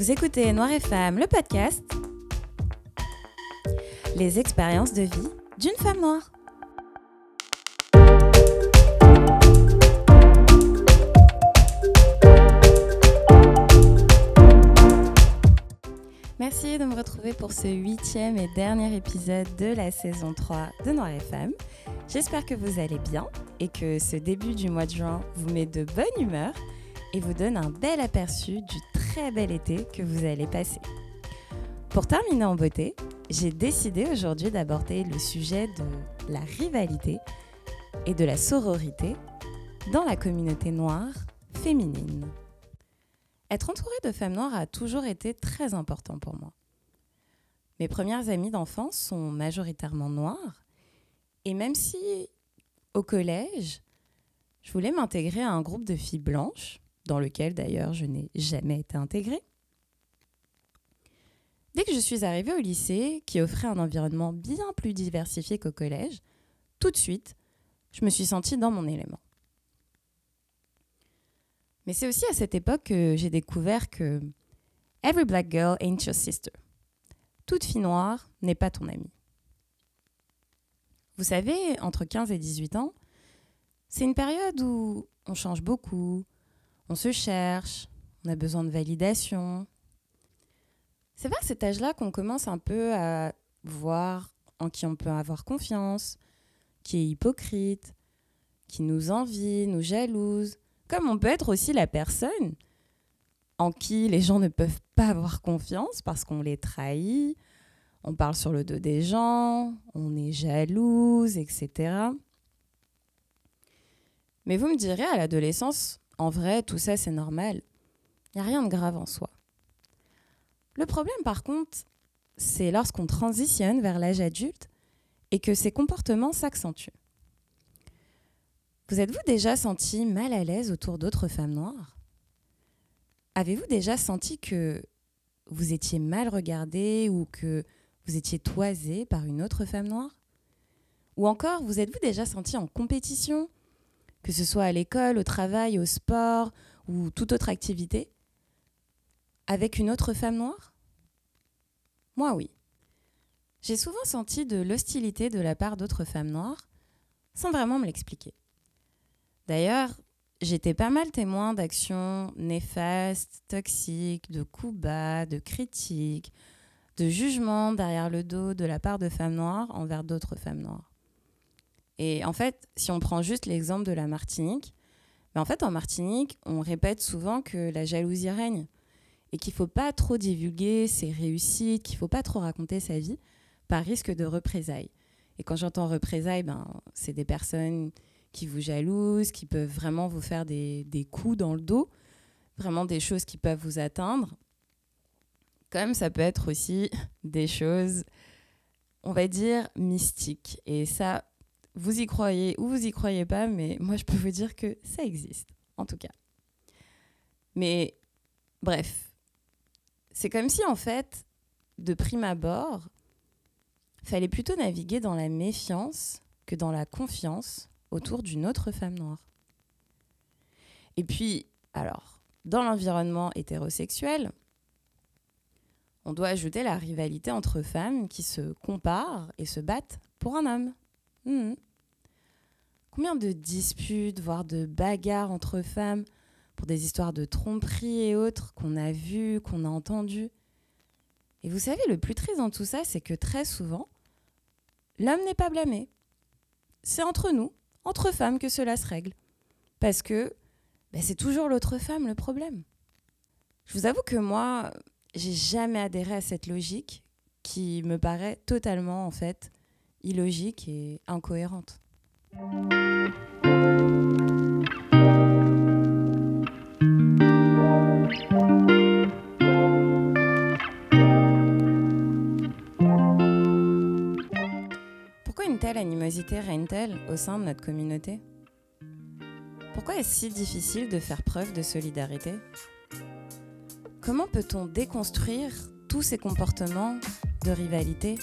Vous écoutez Noir et Femme, le podcast. Les expériences de vie d'une femme noire. Merci de me retrouver pour ce huitième et dernier épisode de la saison 3 de Noir et Femme. J'espère que vous allez bien et que ce début du mois de juin vous met de bonne humeur et vous donne un bel aperçu du très bel été que vous allez passer. Pour terminer en beauté, j'ai décidé aujourd'hui d'aborder le sujet de la rivalité et de la sororité dans la communauté noire féminine. Être entourée de femmes noires a toujours été très important pour moi. Mes premières amies d'enfance sont majoritairement noires, et même si au collège, je voulais m'intégrer à un groupe de filles blanches, dans lequel d'ailleurs je n'ai jamais été intégrée. Dès que je suis arrivée au lycée, qui offrait un environnement bien plus diversifié qu'au collège, tout de suite, je me suis sentie dans mon élément. Mais c'est aussi à cette époque que j'ai découvert que Every black girl ain't your sister. Toute fille noire n'est pas ton amie. Vous savez, entre 15 et 18 ans, c'est une période où on change beaucoup, on se cherche, on a besoin de validation. C'est vers cet âge-là qu'on commence un peu à voir en qui on peut avoir confiance, qui est hypocrite, qui nous envie, nous jalouse, comme on peut être aussi la personne en qui les gens ne peuvent pas avoir confiance parce qu'on les trahit, on parle sur le dos des gens, on est jalouse, etc. Mais vous me direz, à l'adolescence, en vrai, tout ça, c'est normal. Il n'y a rien de grave en soi. Le problème, par contre, c'est lorsqu'on transitionne vers l'âge adulte et que ces comportements s'accentuent. Vous êtes-vous déjà senti mal à l'aise autour d'autres femmes noires? Avez-vous déjà senti que vous étiez mal regardé ou que vous étiez toisé par une autre femme noire? Ou encore, vous êtes-vous déjà senti en compétition que ce soit à l'école, au travail, au sport ou toute autre activité, avec une autre femme noire? Moi oui. J'ai souvent senti de l'hostilité de la part d'autres femmes noires, sans vraiment me l'expliquer. D'ailleurs, j'étais pas mal témoin d'actions néfastes, toxiques, de coups bas, de critiques, de jugements derrière le dos de la part de femmes noires envers d'autres femmes noires. Et en fait, si on prend juste l'exemple de la Martinique, ben en fait, en Martinique, on répète souvent que la jalousie règne et qu'il ne faut pas trop divulguer ses réussites, qu'il ne faut pas trop raconter sa vie par risque de représailles. Et quand j'entends représailles, ben, c'est des personnes qui vous jalousent, qui peuvent vraiment vous faire des, des coups dans le dos, vraiment des choses qui peuvent vous atteindre. Comme ça peut être aussi des choses, on va dire, mystiques. Et ça, vous y croyez ou vous y croyez pas, mais moi je peux vous dire que ça existe, en tout cas. Mais bref, c'est comme si en fait, de prime abord, fallait plutôt naviguer dans la méfiance que dans la confiance autour d'une autre femme noire. Et puis, alors, dans l'environnement hétérosexuel, on doit ajouter la rivalité entre femmes qui se comparent et se battent pour un homme. Hmm. Combien de disputes, voire de bagarres entre femmes pour des histoires de tromperie et autres qu'on a vues, qu'on a entendues? Et vous savez, le plus triste dans tout ça, c'est que très souvent, l'homme n'est pas blâmé. C'est entre nous, entre femmes, que cela se règle. Parce que ben, c'est toujours l'autre femme le problème. Je vous avoue que moi, j'ai jamais adhéré à cette logique qui me paraît totalement, en fait, illogique et incohérente. Pourquoi une telle animosité règne-t-elle au sein de notre communauté? Pourquoi est-ce si difficile de faire preuve de solidarité? Comment peut-on déconstruire tous ces comportements de rivalité?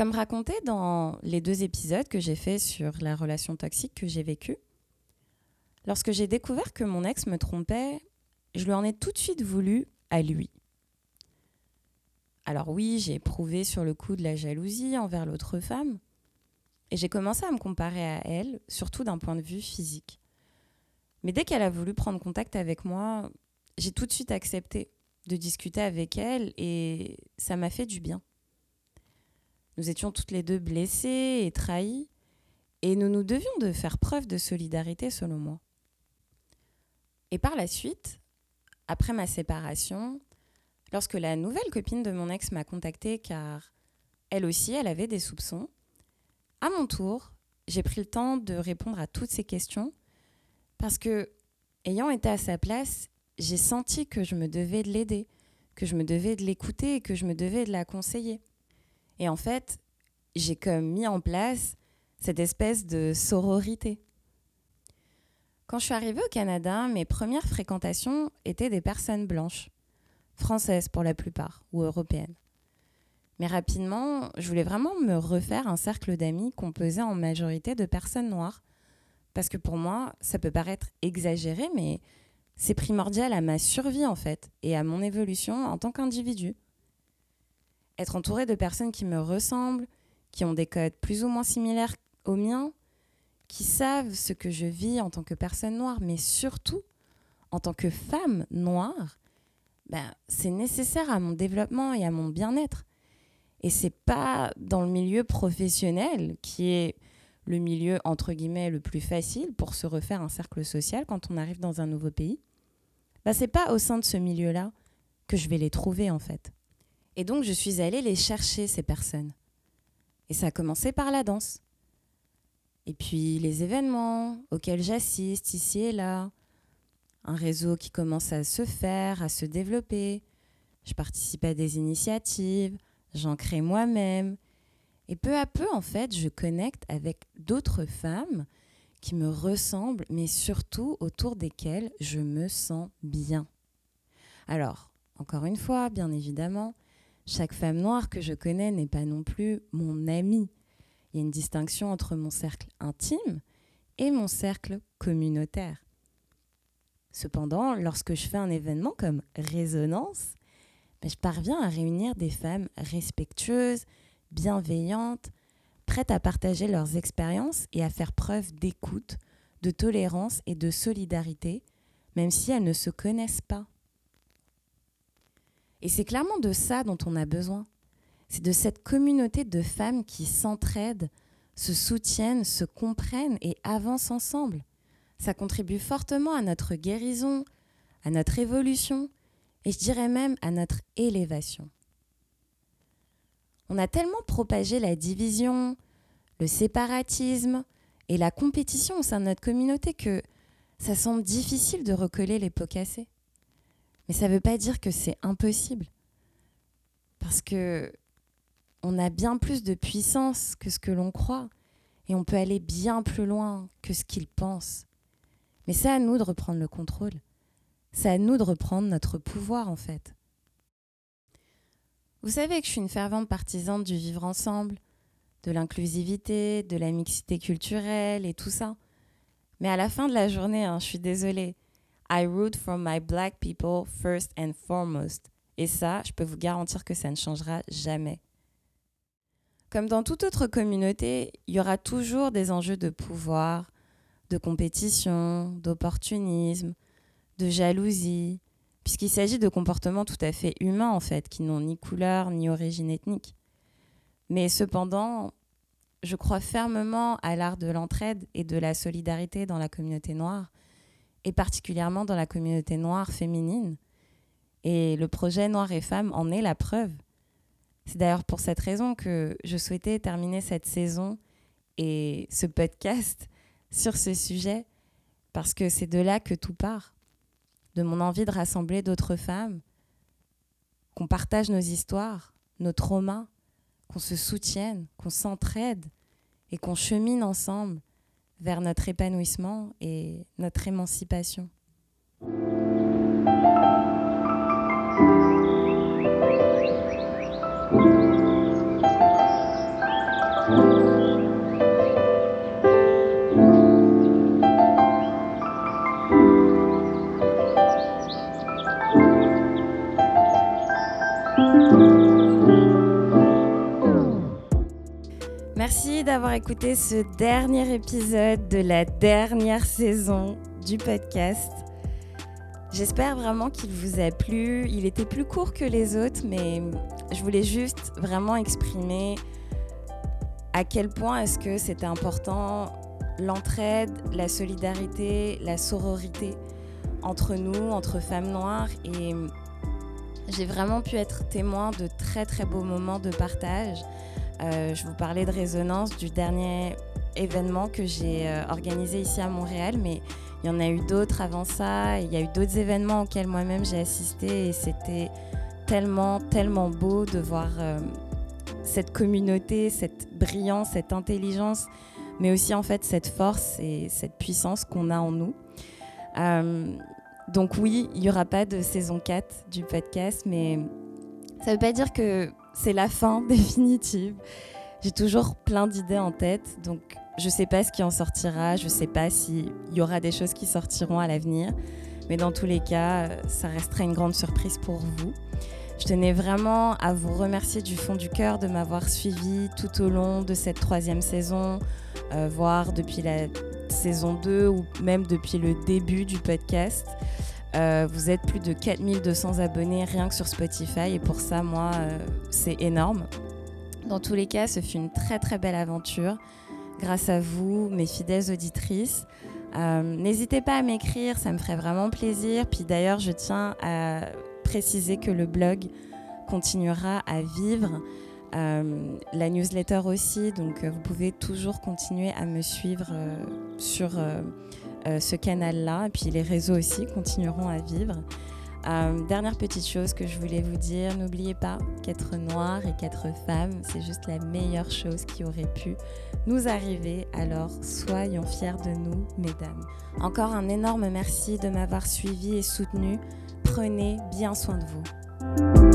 Comme raconté dans les deux épisodes que j'ai faits sur la relation toxique que j'ai vécue, lorsque j'ai découvert que mon ex me trompait, je lui en ai tout de suite voulu à lui. Alors oui, j'ai éprouvé sur le coup de la jalousie envers l'autre femme, et j'ai commencé à me comparer à elle, surtout d'un point de vue physique. Mais dès qu'elle a voulu prendre contact avec moi, j'ai tout de suite accepté de discuter avec elle et ça m'a fait du bien. Nous étions toutes les deux blessées et trahies et nous nous devions de faire preuve de solidarité selon moi. Et par la suite, après ma séparation, lorsque la nouvelle copine de mon ex m'a contactée car elle aussi, elle avait des soupçons, à mon tour, j'ai pris le temps de répondre à toutes ces questions parce que, ayant été à sa place, j'ai senti que je me devais de l'aider, que je me devais de l'écouter et que je me devais de la conseiller. Et en fait, j'ai comme mis en place cette espèce de sororité. Quand je suis arrivée au Canada, mes premières fréquentations étaient des personnes blanches, françaises pour la plupart, ou européennes. Mais rapidement, je voulais vraiment me refaire un cercle d'amis composé en majorité de personnes noires. Parce que pour moi, ça peut paraître exagéré, mais c'est primordial à ma survie en fait, et à mon évolution en tant qu'individu. Être entouré de personnes qui me ressemblent, qui ont des codes plus ou moins similaires aux miens, qui savent ce que je vis en tant que personne noire, mais surtout en tant que femme noire, ben, c'est nécessaire à mon développement et à mon bien-être. Et c'est pas dans le milieu professionnel qui est le milieu entre guillemets le plus facile pour se refaire un cercle social quand on arrive dans un nouveau pays. Bah c'est pas au sein de ce milieu-là que je vais les trouver en fait. Et donc je suis allée les chercher ces personnes. Et ça a commencé par la danse. Et puis les événements auxquels j'assiste ici et là, un réseau qui commence à se faire, à se développer. Je participe à des initiatives, j'en crée moi-même. Et peu à peu, en fait, je connecte avec d'autres femmes qui me ressemblent, mais surtout autour desquelles je me sens bien. Alors, encore une fois, bien évidemment, chaque femme noire que je connais n'est pas non plus mon amie. Il y a une distinction entre mon cercle intime et mon cercle communautaire. Cependant, lorsque je fais un événement comme Résonance, je parviens à réunir des femmes respectueuses, bienveillantes, prêtes à partager leurs expériences et à faire preuve d'écoute, de tolérance et de solidarité, même si elles ne se connaissent pas. Et c'est clairement de ça dont on a besoin. C'est de cette communauté de femmes qui s'entraident, se soutiennent, se comprennent et avancent ensemble. Ça contribue fortement à notre guérison, à notre évolution et je dirais même à notre élévation. On a tellement propagé la division, le séparatisme et la compétition au sein de notre communauté que ça semble difficile de recoller les pots cassés. Mais ça ne veut pas dire que c'est impossible. Parce que on a bien plus de puissance que ce que l'on croit et on peut aller bien plus loin que ce qu'ils pensent. Mais c'est à nous de reprendre le contrôle. C'est à nous de reprendre notre pouvoir en fait. Vous savez que je suis une fervente partisane du vivre ensemble, de l'inclusivité, de la mixité culturelle et tout ça. Mais à la fin de la journée, hein, je suis désolée, I root for my black people first and foremost. Et ça, je peux vous garantir que ça ne changera jamais. Comme dans toute autre communauté, il y aura toujours des enjeux de pouvoir, de compétition, d'opportunisme, de jalousie, puisqu'il s'agit de comportements tout à fait humains en fait, qui n'ont ni couleur ni origine ethnique. Mais cependant, je crois fermement à l'art de l'entraide et de la solidarité dans la communauté noire, et particulièrement dans la communauté noire féminine. Et le projet Noir et Femmes en est la preuve. C'est d'ailleurs pour cette raison que je souhaitais terminer cette saison et ce podcast sur ce sujet, parce que c'est de là que tout part de mon envie de rassembler d'autres femmes, qu'on partage nos histoires, nos traumas, qu'on se soutienne, qu'on s'entraide et qu'on chemine ensemble vers notre épanouissement et notre émancipation. D'avoir écouté ce dernier épisode de la dernière saison du podcast. J'espère vraiment qu'il vous a plu. Il était plus court que les autres, mais je voulais juste vraiment exprimer à quel point est-ce que c'était important l'entraide, la solidarité, la sororité entre nous, entre femmes noires. Et j'ai vraiment pu être témoin de très très beaux moments de partage. Euh, je vous parlais de résonance du dernier événement que j'ai euh, organisé ici à Montréal, mais il y en a eu d'autres avant ça. Il y a eu d'autres événements auxquels moi-même j'ai assisté et c'était tellement, tellement beau de voir euh, cette communauté, cette brillance, cette intelligence, mais aussi en fait cette force et cette puissance qu'on a en nous. donc oui, il n'y aura pas de saison 4 du podcast, mais ça ne veut pas dire que c'est la fin définitive. J'ai toujours plein d'idées en tête, donc je ne sais pas ce qui en sortira, je ne sais pas s'il y aura des choses qui sortiront à l'avenir, mais dans tous les cas, ça restera une grande surprise pour vous. Je tenais vraiment à vous remercier du fond du cœur de m'avoir suivi tout au long de cette troisième saison, euh, voire depuis la saison 2 ou même depuis le début du podcast. Euh, vous êtes plus de 4200 abonnés rien que sur Spotify et pour ça, moi, euh, c'est énorme. Dans tous les cas, ce fut une très très belle aventure grâce à vous, mes fidèles auditrices. Euh, n'hésitez pas à m'écrire, ça me ferait vraiment plaisir. Puis d'ailleurs, je tiens à préciser que le blog continuera à vivre. la newsletter aussi, donc vous pouvez toujours continuer à me suivre sur ce canal-là. Et puis les réseaux aussi continueront à vivre. Euh, dernière petite chose que je voulais vous dire, n'oubliez pas qu'être noir et qu'être femme, c'est juste la meilleure chose qui aurait pu nous arriver. Alors soyons fiers de nous, mesdames. Encore un énorme merci de m'avoir suivi et soutenu. Prenez bien soin de vous.